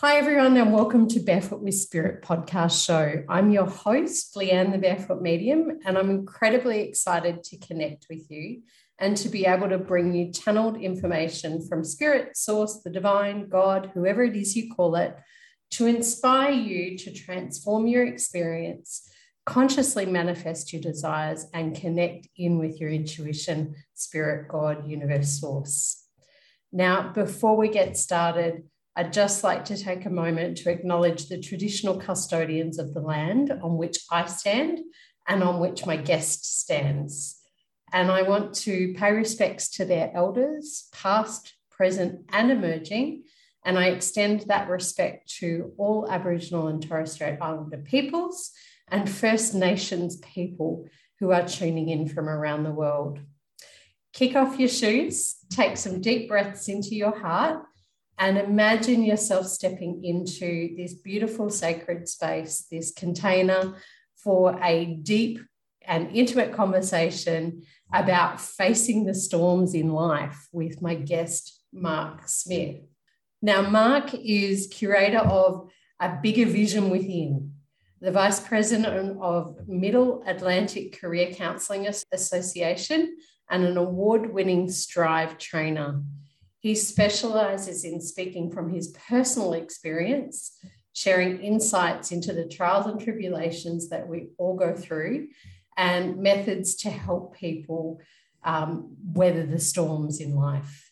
Hi, everyone, and welcome to Barefoot with Spirit podcast show. I'm your host, Leanne the Barefoot Medium, and I'm incredibly excited to connect with you and to be able to bring you channeled information from Spirit, Source, the Divine, God, whoever it is you call it, to inspire you to transform your experience, consciously manifest your desires, and connect in with your intuition, Spirit, God, Universe, Source. Now, before we get started, I'd just like to take a moment to acknowledge the traditional custodians of the land on which I stand and on which my guest stands. And I want to pay respects to their elders, past, present, and emerging. And I extend that respect to all Aboriginal and Torres Strait Islander peoples and First Nations people who are tuning in from around the world. Kick off your shoes, take some deep breaths into your heart and imagine yourself stepping into this beautiful sacred space, this container for a deep and intimate conversation about facing the storms in life with my guest, Mark Smith. Now, Mark is curator of A Bigger Vision Within, the vice president of Middle Atlantic Career Counselling Association, and an award winning Strive trainer. He specializes in speaking from his personal experience, sharing insights into the trials and tribulations that we all go through, and methods to help people um, weather the storms in life.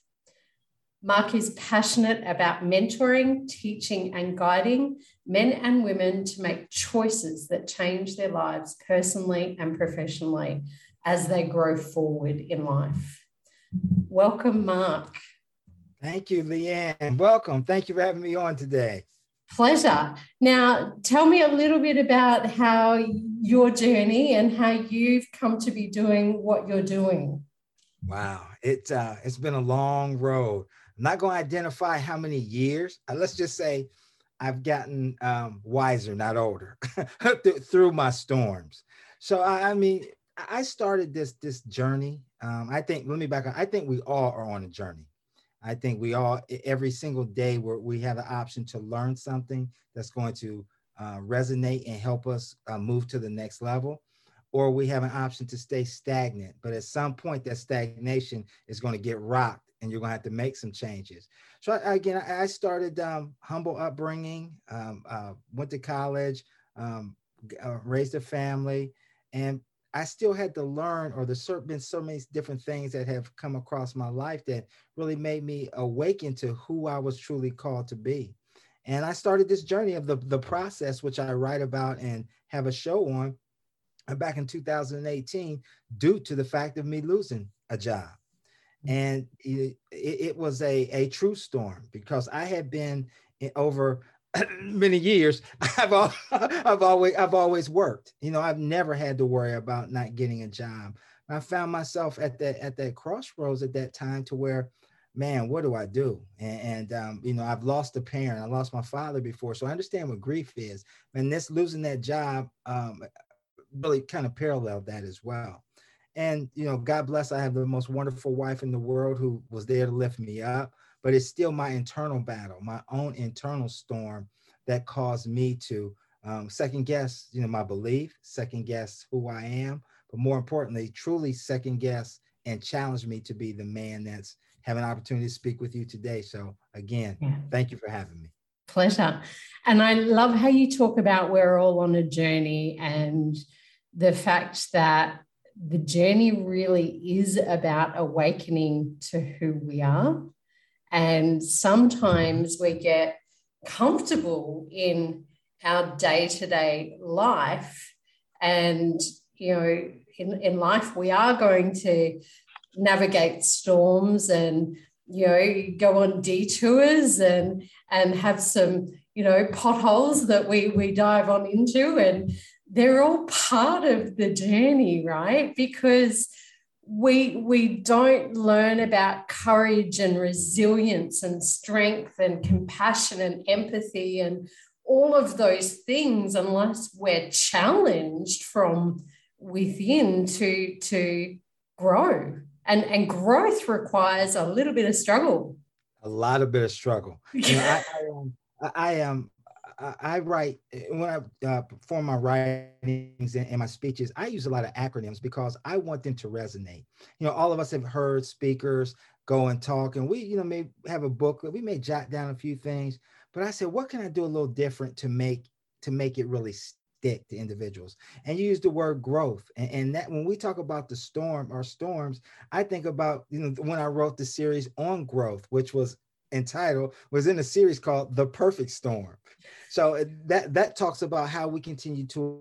Mark is passionate about mentoring, teaching, and guiding men and women to make choices that change their lives personally and professionally as they grow forward in life. Welcome, Mark. Thank you, Leanne. Welcome. Thank you for having me on today. Pleasure. Now, tell me a little bit about how your journey and how you've come to be doing what you're doing. Wow, it's uh, it's been a long road. I'm not going to identify how many years. Uh, let's just say I've gotten um, wiser, not older, through my storms. So I, I, mean, I started this this journey. Um, I think. Let me back up. I think we all are on a journey. I think we all, every single day, where we have the option to learn something that's going to uh, resonate and help us uh, move to the next level, or we have an option to stay stagnant. But at some point, that stagnation is going to get rocked and you're going to have to make some changes. So, I, again, I started um, humble upbringing, um, uh, went to college, um, uh, raised a family, and I still had to learn, or there's been so many different things that have come across my life that really made me awaken to who I was truly called to be. And I started this journey of the, the process, which I write about and have a show on uh, back in 2018, due to the fact of me losing a job. And it, it was a, a true storm because I had been over many years I've all, I've always I've always worked. You know, I've never had to worry about not getting a job. I found myself at that at that crossroads at that time to where, man, what do I do? And, and um, you know, I've lost a parent. I lost my father before, so I understand what grief is. And this losing that job um, really kind of paralleled that as well. And you know, God bless, I have the most wonderful wife in the world who was there to lift me up but it's still my internal battle, my own internal storm that caused me to um, second guess, you know, my belief, second guess who I am, but more importantly, truly second guess and challenge me to be the man that's having an opportunity to speak with you today. So again, yeah. thank you for having me. Pleasure. And I love how you talk about we're all on a journey and the fact that the journey really is about awakening to who we are and sometimes we get comfortable in our day to day life. And, you know, in, in life, we are going to navigate storms and, you know, go on detours and, and have some, you know, potholes that we, we dive on into. And they're all part of the journey, right? Because we we don't learn about courage and resilience and strength and compassion and empathy and all of those things unless we're challenged from within to to grow and and growth requires a little bit of struggle a lot of bit of struggle you know, I, I, um, I am. I, write when I uh, perform my writings and, and, my speeches. I use a lot of acronyms because I want them to resonate. You know, all of us have heard speakers go and talk, and we, you know, may have a booklet. We may jot down a few things, but I said, what can I do a little different to make to make it really stick to individuals? And you use the word growth, and, and that when we talk about the storm or storms, I think about you know when I wrote the series on growth, which was entitled was in a series called The Perfect Storm. So that that talks about how we continue to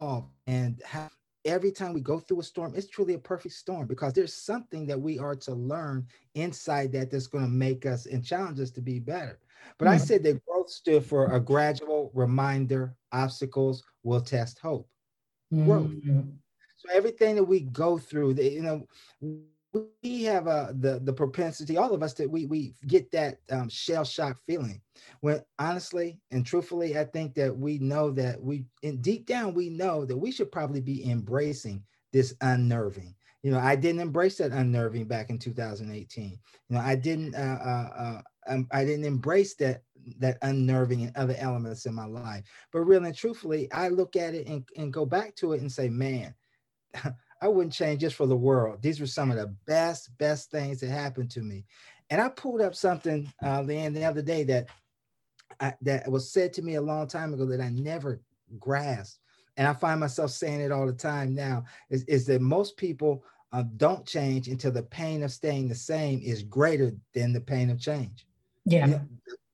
evolve and how every time we go through a storm, it's truly a perfect storm because there's something that we are to learn inside that that's going to make us and challenge us to be better. But mm-hmm. I said that growth stood for a gradual reminder, obstacles will test hope. Growth. Mm-hmm. So everything that we go through, you know, we have a the the propensity, all of us, that we we get that um, shell shock feeling. When honestly and truthfully, I think that we know that we, in deep down, we know that we should probably be embracing this unnerving. You know, I didn't embrace that unnerving back in 2018. You know, I didn't uh, uh, uh um, I didn't embrace that that unnerving and other elements in my life. But really and truthfully, I look at it and, and go back to it and say, man. I wouldn't change just for the world. These were some of the best, best things that happened to me. And I pulled up something, uh, Leanne, the other day that I, that was said to me a long time ago that I never grasped. And I find myself saying it all the time now is, is that most people uh, don't change until the pain of staying the same is greater than the pain of change. Yeah. You know,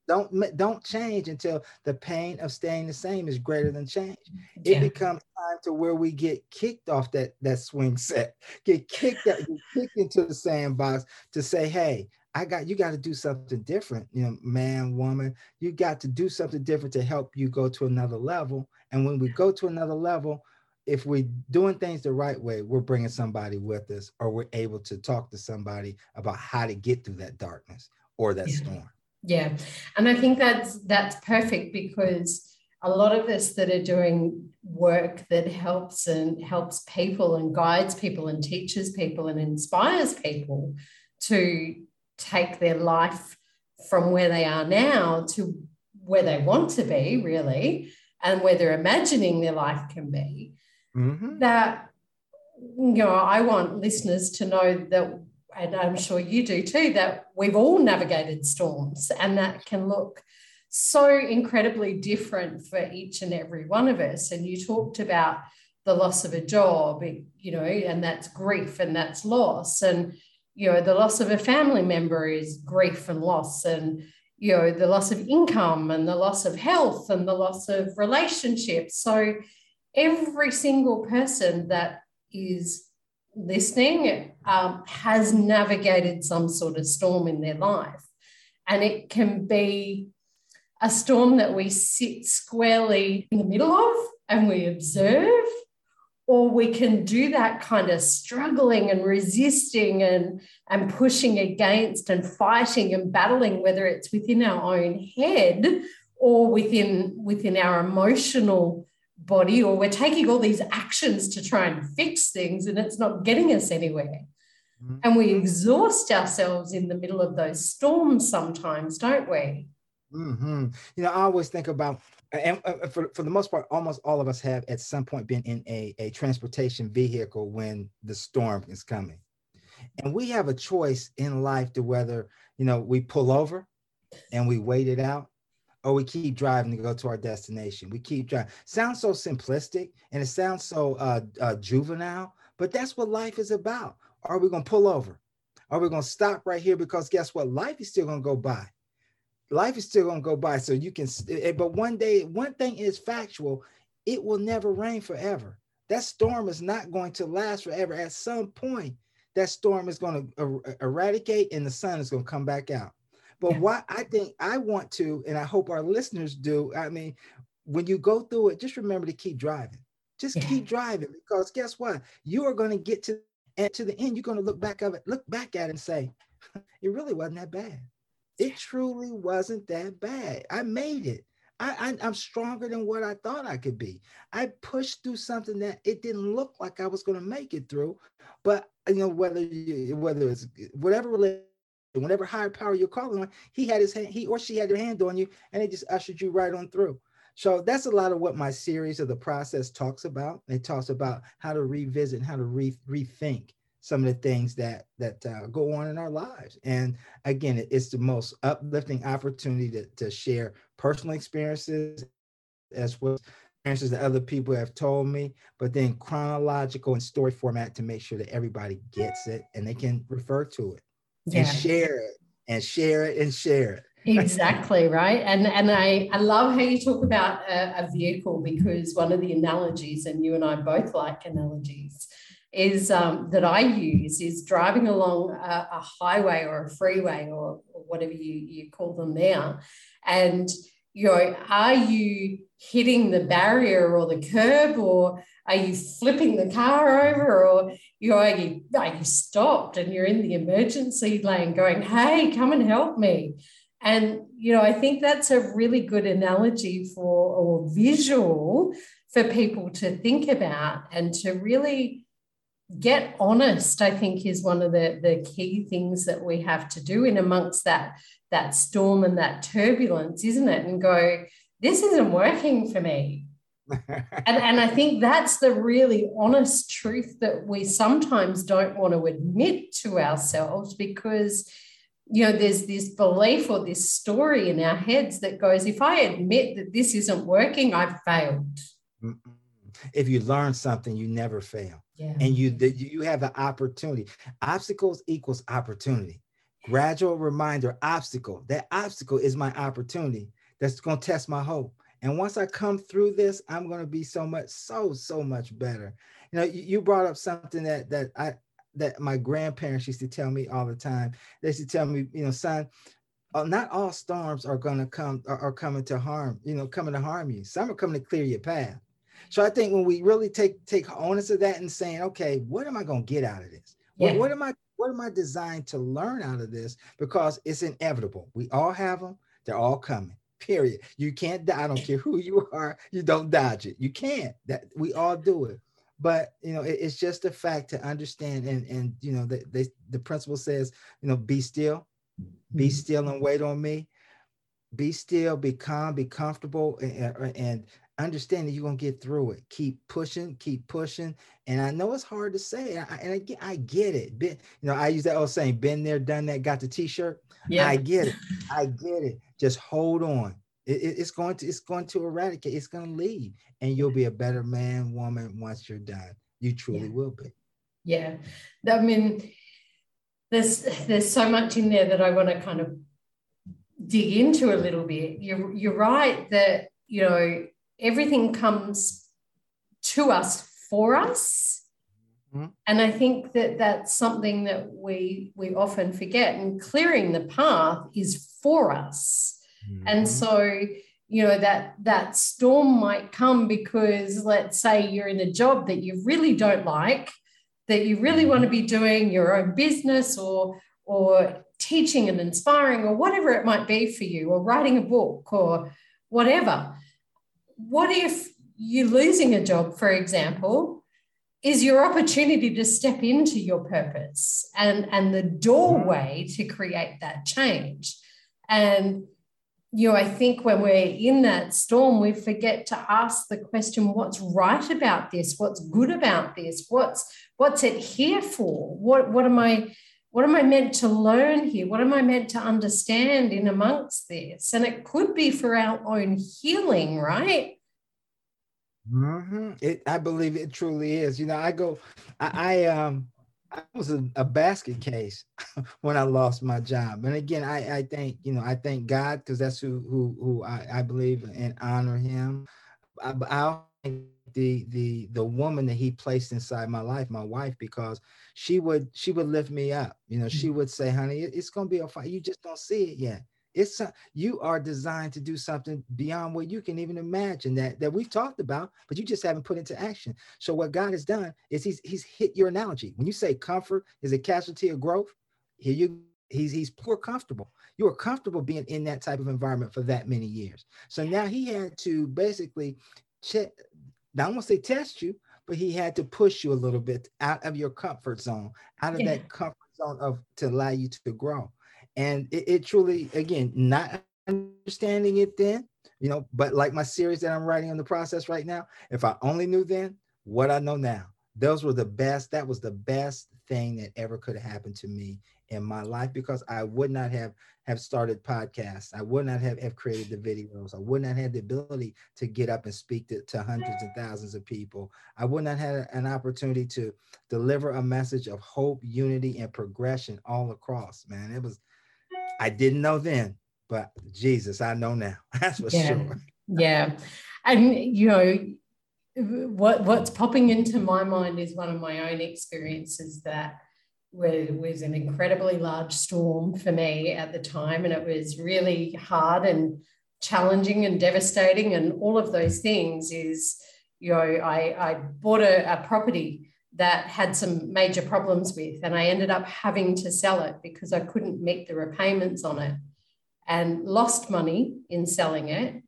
don't don't change until the pain of staying the same is greater than change it becomes time to where we get kicked off that that swing set get kicked out get kicked into the sandbox to say hey i got you got to do something different you know man woman you got to do something different to help you go to another level and when we go to another level if we're doing things the right way, we're bringing somebody with us, or we're able to talk to somebody about how to get through that darkness or that yeah. storm. Yeah. And I think that's that's perfect because a lot of us that are doing work that helps and helps people and guides people and teaches people and inspires people to take their life from where they are now to where they want to be really and where they're imagining their life can be mm-hmm. that you know i want listeners to know that and I'm sure you do too, that we've all navigated storms and that can look so incredibly different for each and every one of us. And you talked about the loss of a job, you know, and that's grief and that's loss. And, you know, the loss of a family member is grief and loss. And, you know, the loss of income and the loss of health and the loss of relationships. So every single person that is listening um, has navigated some sort of storm in their life. And it can be a storm that we sit squarely in the middle of and we observe, or we can do that kind of struggling and resisting and, and pushing against and fighting and battling, whether it's within our own head or within, within our emotional body or we're taking all these actions to try and fix things and it's not getting us anywhere. Mm-hmm. And we exhaust ourselves in the middle of those storms sometimes, don't we? Mm-hmm. You know, I always think about, and uh, for, for the most part, almost all of us have at some point been in a, a transportation vehicle when the storm is coming. And we have a choice in life to whether, you know, we pull over and we wait it out or we keep driving to go to our destination. We keep driving. Sounds so simplistic and it sounds so uh, uh, juvenile, but that's what life is about. Are we going to pull over? Are we going to stop right here? Because guess what? Life is still going to go by. Life is still going to go by. So you can, eh, but one day, one thing is factual it will never rain forever. That storm is not going to last forever. At some point, that storm is going to er- eradicate and the sun is going to come back out. But yeah. what I think I want to, and I hope our listeners do, I mean, when you go through it, just remember to keep driving. Just yeah. keep driving because guess what? You are going to get to and to the end. You're going to look back of it, look back at it, and say, it really wasn't that bad. It truly wasn't that bad. I made it. I, I, am stronger than what I thought I could be. I pushed through something that it didn't look like I was going to make it through, but you know whether you, whether it's whatever whenever higher power you're calling on, he had his hand, he or she had their hand on you, and they just ushered you right on through. So that's a lot of what my series of the process talks about. It talks about how to revisit, how to re- rethink some of the things that that uh, go on in our lives. And again, it's the most uplifting opportunity to, to share personal experiences as well as experiences that other people have told me, but then chronological and story format to make sure that everybody gets it and they can refer to it yeah. and share it and share it and share it exactly right and and i i love how you talk about a, a, vehicle because one of the analogies and you and i both like analogies is um, that i use is driving along a, a highway or a freeway or, or whatever you, you call them now. And you know are you hitting the barrier or the curb or are you flipping the car over or you know, are you are you stopped and you're in the emergency lane going hey come and help me. And, you know, I think that's a really good analogy for or visual for people to think about and to really get honest, I think is one of the, the key things that we have to do in amongst that, that storm and that turbulence, isn't it? And go, this isn't working for me. and, and I think that's the really honest truth that we sometimes don't want to admit to ourselves because you know there's this belief or this story in our heads that goes if i admit that this isn't working i've failed if you learn something you never fail yeah. and you you have the opportunity obstacles equals opportunity gradual reminder obstacle that obstacle is my opportunity that's going to test my hope and once i come through this i'm going to be so much so so much better you know you, brought up something that that i that my grandparents used to tell me all the time. They used to tell me, you know, son, uh, not all storms are going to come are, are, coming to harm, you know, coming to harm you. Some are coming to clear your path. So I think when we really take take onus of that and saying, okay, what am I going to get out of this? Yeah. What, what am I what am I designed to learn out of this? Because it's inevitable. We all have them. They're all coming. Period. You can't die. I don't care who you are. You don't dodge it. You can't. That we all do it but you know it, it's just a fact to understand and and you know the, they, the principle says you know be still be mm-hmm. still and wait on me be still be calm be comfortable and, and understand that you're going to get through it. Keep pushing keep pushing. And i know it's hard to say. And i get i get it. Been, you know i use that old saying been there done that got the t-shirt. Yeah. I get it. I get it. Just hold on. It, it's going to it's going to eradicate. It's going to leave, and you'll be a better man, woman once you're done. You truly yeah. will be. Yeah, I mean, there's there's so much in there that I want to kind of dig into a little bit. You're you're right that you know everything comes to us for us. Mm-hmm. And I think that that's something that we we often forget. And clearing the path is for us. Mm-hmm. And so, you know, that that storm might come because let's say you're in a job that you really don't like, that you really want to be doing your own business or or teaching and inspiring or whatever it might be for you, or writing a book or whatever. What if you losing a job, for example, is your opportunity to step into your purpose and, and the doorway mm-hmm. to create that change. And you know, I think when we're in that storm, we forget to ask the question, what's right about this? What's good about this? What's what's it here for? What what am I what am I meant to learn here? What am I meant to understand in amongst this? And it could be for our own healing, right? Mm-hmm. It, I believe it truly is. You know, I go, I, I um, I was a, a, basket case when I lost my job. And again, I, I thank, you know, I thank God because that's who who who I, I believe and honor him. I, I the the the woman that he placed inside my life, my wife, because she would she would lift me up. You know, she mm-hmm. would say, honey, it's gonna be a fight. You just don't see it yet it's you are designed to do something beyond what you can even imagine that that we've talked about but you just haven't put into action so what god has done is he's he's hit your analogy when you say comfort is a casualty of growth here you he's he's poor comfortable you were comfortable being in that type of environment for that many years so now he had to basically check i to say test you but he had to push you a little bit out of your comfort zone out of yeah. that comfort zone of to allow you to grow And it, it truly, again, not understanding it then, you know, but like my series that I'm writing in the process right now, if I only knew then what I know now, those were the best, that was the best thing that ever could have happened to me in my life because I would not have have started podcasts. I would not have, have created the videos. I would not have the ability to get up and speak to, to hundreds and thousands of people. I would not have an opportunity to deliver a message of hope, unity, and progression all across. Man, it was I didn't know then, but Jesus, I know now. That's for yeah. sure. Yeah. And you know, what what's popping into my mind is one of my own experiences that was an incredibly large storm for me at the time, and it was really hard and challenging and devastating, and all of those things. Is you know, I, I bought a, a property that had some major problems with, and I ended up having to sell it because I couldn't meet the repayments on it, and lost money in selling it,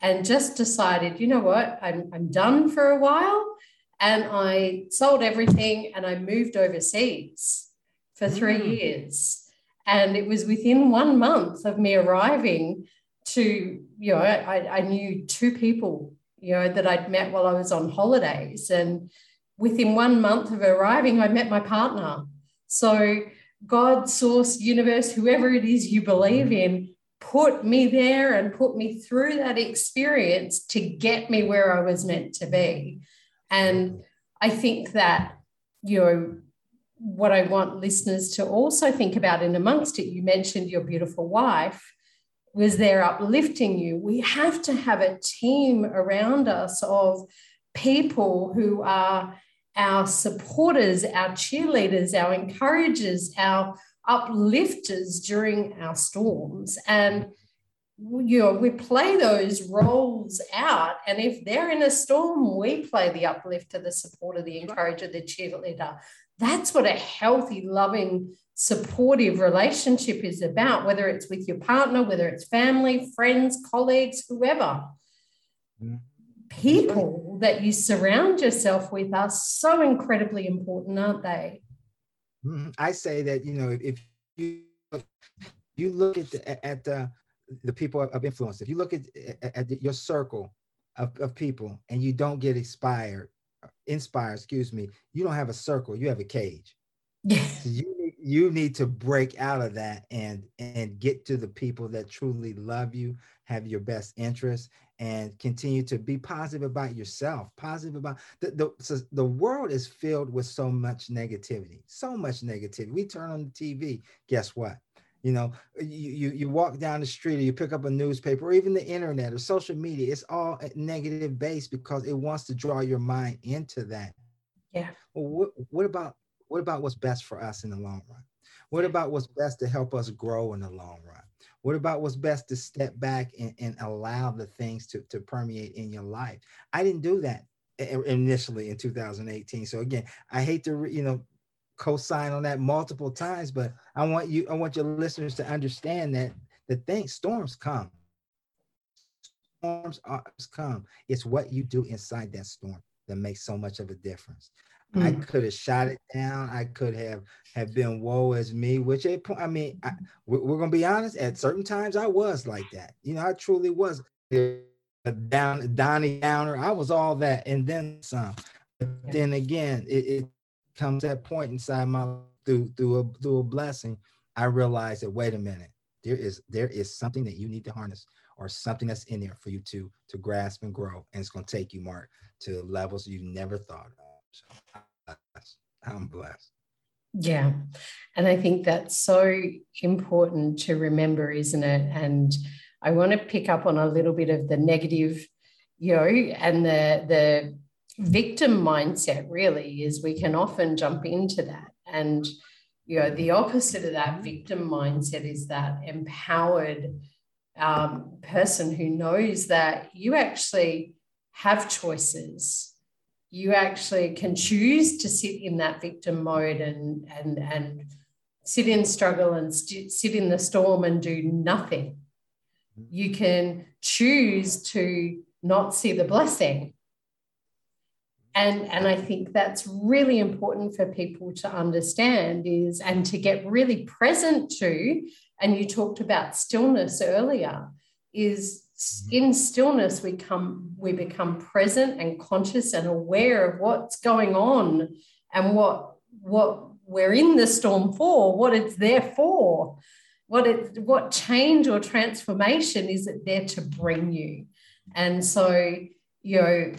and just decided, you know what, I'm, I'm done for a while. And I sold everything and I moved overseas for three mm. years. And it was within one month of me arriving to, you know, I, I knew two people, you know, that I'd met while I was on holidays. And within one month of arriving, I met my partner. So, God, source, universe, whoever it is you believe mm. in, put me there and put me through that experience to get me where I was meant to be. And I think that, you know, what I want listeners to also think about in amongst it, you mentioned your beautiful wife was there uplifting you. We have to have a team around us of people who are our supporters, our cheerleaders, our encouragers, our uplifters during our storms. And you know, we play those roles out. And if they're in a storm, we play the uplifter, the supporter, the encourager, the cheerleader. That's what a healthy, loving, supportive relationship is about, whether it's with your partner, whether it's family, friends, colleagues, whoever. Mm-hmm. People that you surround yourself with are so incredibly important, aren't they? Mm-hmm. I say that, you know, if you you look at the, at the, the people of influence, if you look at, at your circle of, of people and you don't get inspired, inspire, excuse me, you don't have a circle, you have a cage. Yes. you need, you need to break out of that and and get to the people that truly love you, have your best interests, and continue to be positive about yourself. Positive about the the, so the world is filled with so much negativity, so much negativity. We turn on the TV, guess what? You know you, you walk down the street or you pick up a newspaper or even the internet or social media it's all negative based because it wants to draw your mind into that. Yeah. Well, what, what about what about what's best for us in the long run? What about what's best to help us grow in the long run? What about what's best to step back and, and allow the things to, to permeate in your life? I didn't do that initially in 2018 so again i hate to you know co-sign on that multiple times, but I want you, I want your listeners to understand that the thing, storms come. Storms come. It's what you do inside that storm that makes so much of a difference. Mm. I could have shot it down. I could have have been woe as me, which it, I mean, I, we're, gonna be honest. At certain times, I was like that. You know, I truly was a down Donnie Downer. I was all that, and then some. But then again, it, it comes that point inside my through through a through a blessing, I realized that wait a minute, there is there is something that you need to harness or something that's in there for you to to grasp and grow, and it's going to take you, Mark, to levels you never thought of. So I'm blessed. Yeah, and I think that's so important to remember, isn't it? And I want to pick up on a little bit of the negative, you know, and the the victim mindset really is we can often jump into that. And you know the opposite of that victim mindset is that empowered um, person who knows that you actually have choices. You actually can choose to sit in that victim mode and and and sit in struggle and st- sit in the storm and do nothing. You can choose to not see the blessing and and i think that's really important for people to understand is and to get really present to and you talked about stillness earlier, is mm-hmm. in stillness we come we become present and conscious and aware of what's going on and what what we're in the storm for, what it's there for, what it what change or transformation is it there to bring you. And so, you know,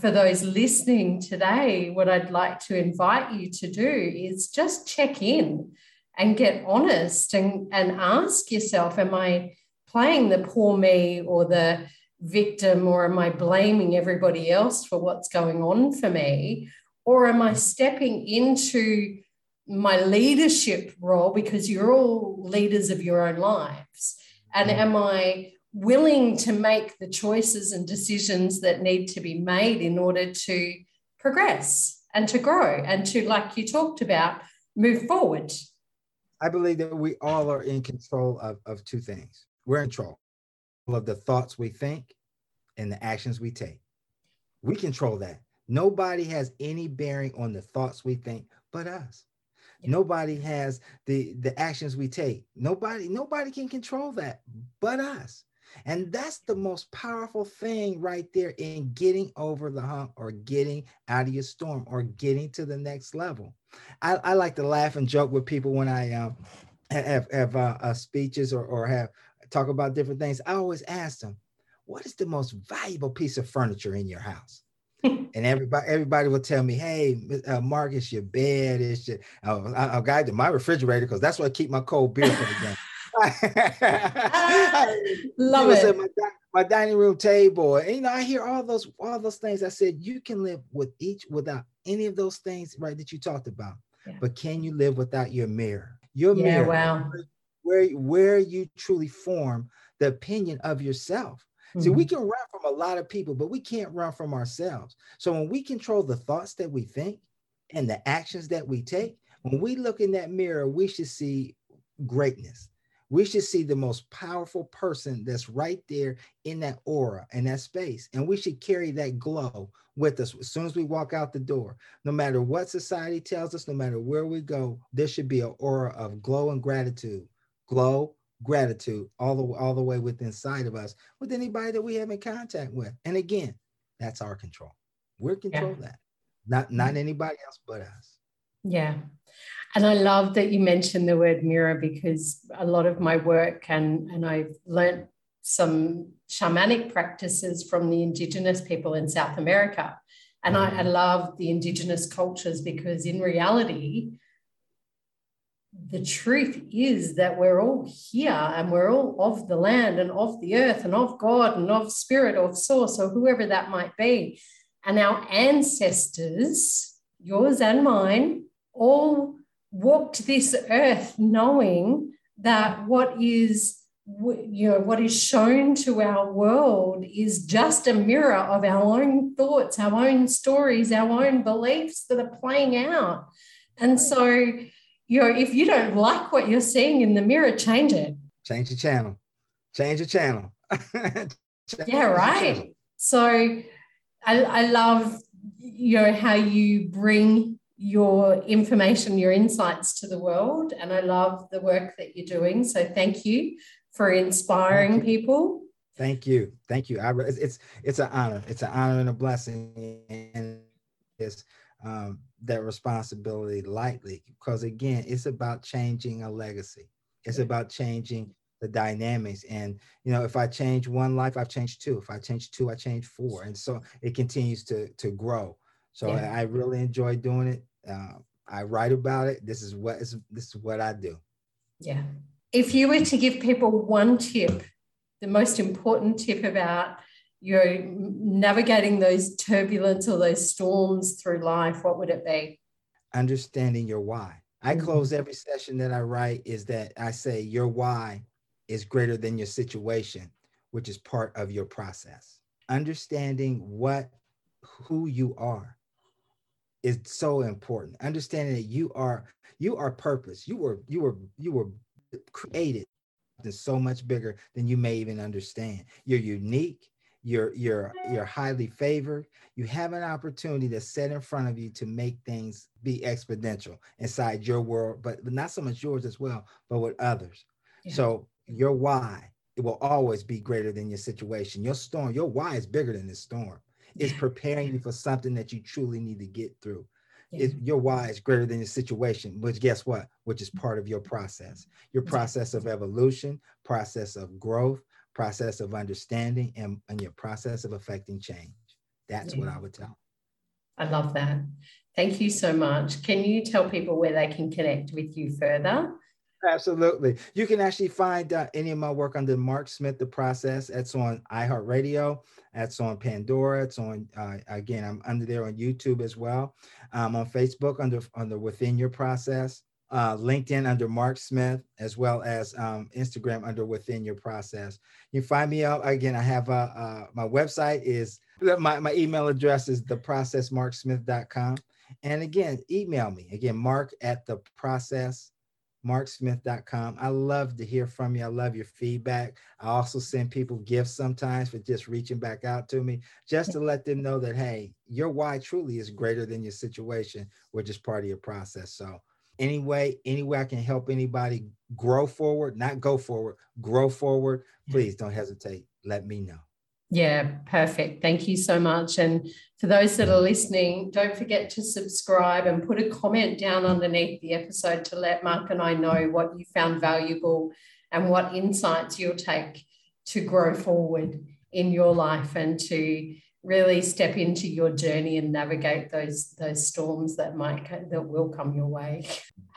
for those listening today, what I'd like to invite you to do is just check in and get honest and, and ask yourself, am I playing the poor me or the victim, or am I blaming everybody else for what's going on for me? Or am I stepping into my leadership role because you're all leaders of your own lives? And mm. am I willing to make the choices and decisions that need to be made in order to progress and to grow and to, like you talked about, move forward? I believe that we all are in control of, of two things. We're in control of the thoughts we think and the actions we take. We control that. Nobody has any bearing on the thoughts we think but us. Yeah. Nobody has the the actions we take. Nobody nobody can control that but us. And that's the most powerful thing right there in getting over the hump or getting out of your storm or getting to the next level. I, I like to laugh and joke with people when I um, have, have uh, uh, speeches or, or have talk about different things. I always ask them, what is the most valuable piece of furniture in your house? and everybody everybody will tell me, "Hey, uh, Marcus, your bed is your." Uh, I'll guide to my refrigerator because that's where I keep my cold beer for the game. Love it. My, my, dining room table. And, you know, I hear all those all those things. I said you can live with each without any of those things, right? That you talked about. Yeah. But can you live without your mirror? Your yeah, mirror. Wow. Where where you truly form the opinion of yourself. Mm-hmm. See, we mm-hmm. can run from a lot of people, but we can't run from ourselves. So when we control the thoughts that we think and the actions that we take, when we look in that mirror, we should see greatness we should see the most powerful person that's right there in that aura and that space. And we should carry that glow with us as soon as we walk out the door. No matter what society tells us, no matter where we go, there should be an aura of glow and gratitude. Glow, gratitude, all the all the way within inside of us with anybody that we have in contact with. And again, that's our control. We're control yeah. that. Not not mm-hmm. anybody else but us. Yeah. And I love that you mentioned the word mirror because a lot of my work and, and I've learned some shamanic practices from the indigenous people in South America. And I, I love the indigenous cultures because in reality, the truth is that we're all here and we're all of the land and of the earth and of God and of spirit or source or whoever that might be. And our ancestors, yours and mine, all walked this earth knowing that what is you know what is shown to our world is just a mirror of our own thoughts our own stories our own beliefs that are playing out. And so you know if you don't like what you're seeing in the mirror change it. Change the channel. Change the channel. Yeah right. so I, I love you know how you bring your information, your insights to the world. And I love the work that you're doing. So thank you for inspiring you. people. Thank you. Thank you. I, it's, it's an honor. It's an honor and a blessing. And it's um, that responsibility lightly because again, it's about changing a legacy. It's about changing the dynamics. And you know, if I change one life, I've changed two. If I change two, I change four. And so it continues to to grow. So yeah. I really enjoy doing it. Uh, I write about it. This is what is this is what I do. Yeah. If you were to give people one tip, the most important tip about you know navigating those turbulence or those storms through life, what would it be? Understanding your why. I mm-hmm. close every session that I write is that I say your why is greater than your situation, which is part of your process. Understanding what who you are is so important. Understanding that you are you are purpose. You were you were you were created and so much bigger than you may even understand. You're unique. You're you're you're highly favored. You have an opportunity to set in front of you to make things be exponential inside your world, but, but not so much yours as well, but with others. Yeah. So your why, it will always be greater than your situation. Your storm, your why is bigger than the storm. It's preparing you for something that you truly need to get through. Yeah. It, your why is greater than your situation, which guess what? Which is part of your process, your process of evolution, process of growth, process of understanding, and, and your process of affecting change. That's yeah. what I would tell. I love that. Thank you so much. Can you tell people where they can connect with you further? Absolutely. You can actually find uh, any of my work under Mark Smith, The Process. That's on iHeartRadio. That's on Pandora. It's on, uh, again, I'm under there on YouTube as well. Um, on Facebook under, under Within Your Process. Uh, LinkedIn under Mark Smith, as well as um, Instagram under Within Your Process. You find me out again. I have uh, uh, my website is my, my email address is theprocessmarksmith.com. And again, email me again, mark at the process marksmith.com. I love to hear from you. I love your feedback. I also send people gifts sometimes for just reaching back out to me, just to let them know that, hey, your why truly is greater than your situation, which is part of your process. So, anyway, any way I can help anybody grow forward, not go forward, grow forward, please don't hesitate. Let me know. Yeah, perfect. Thank you so much. And for those that are listening, don't forget to subscribe and put a comment down underneath the episode to let Mark and I know what you found valuable and what insights you'll take to grow forward in your life and to really step into your journey and navigate those those storms that might that will come your way.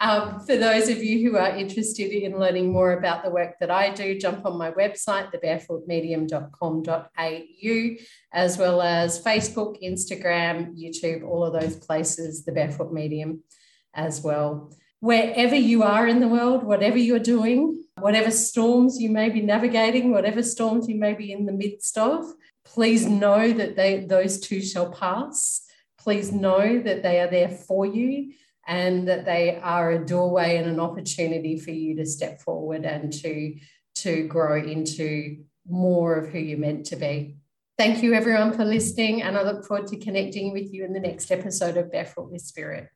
Um, for those of you who are interested in learning more about the work that I do, jump on my website, thebarefootmedium.com.au, as well as Facebook, Instagram, YouTube, all of those places, the Barefoot Medium as well. Wherever you are in the world, whatever you're doing, whatever storms you may be navigating, whatever storms you may be in the midst of, Please know that they, those too shall pass. Please know that they are there for you and that they are a doorway and an opportunity for you to step forward and to, to grow into more of who you're meant to be. Thank you, everyone, for listening. And I look forward to connecting with you in the next episode of Barefoot with Spirit.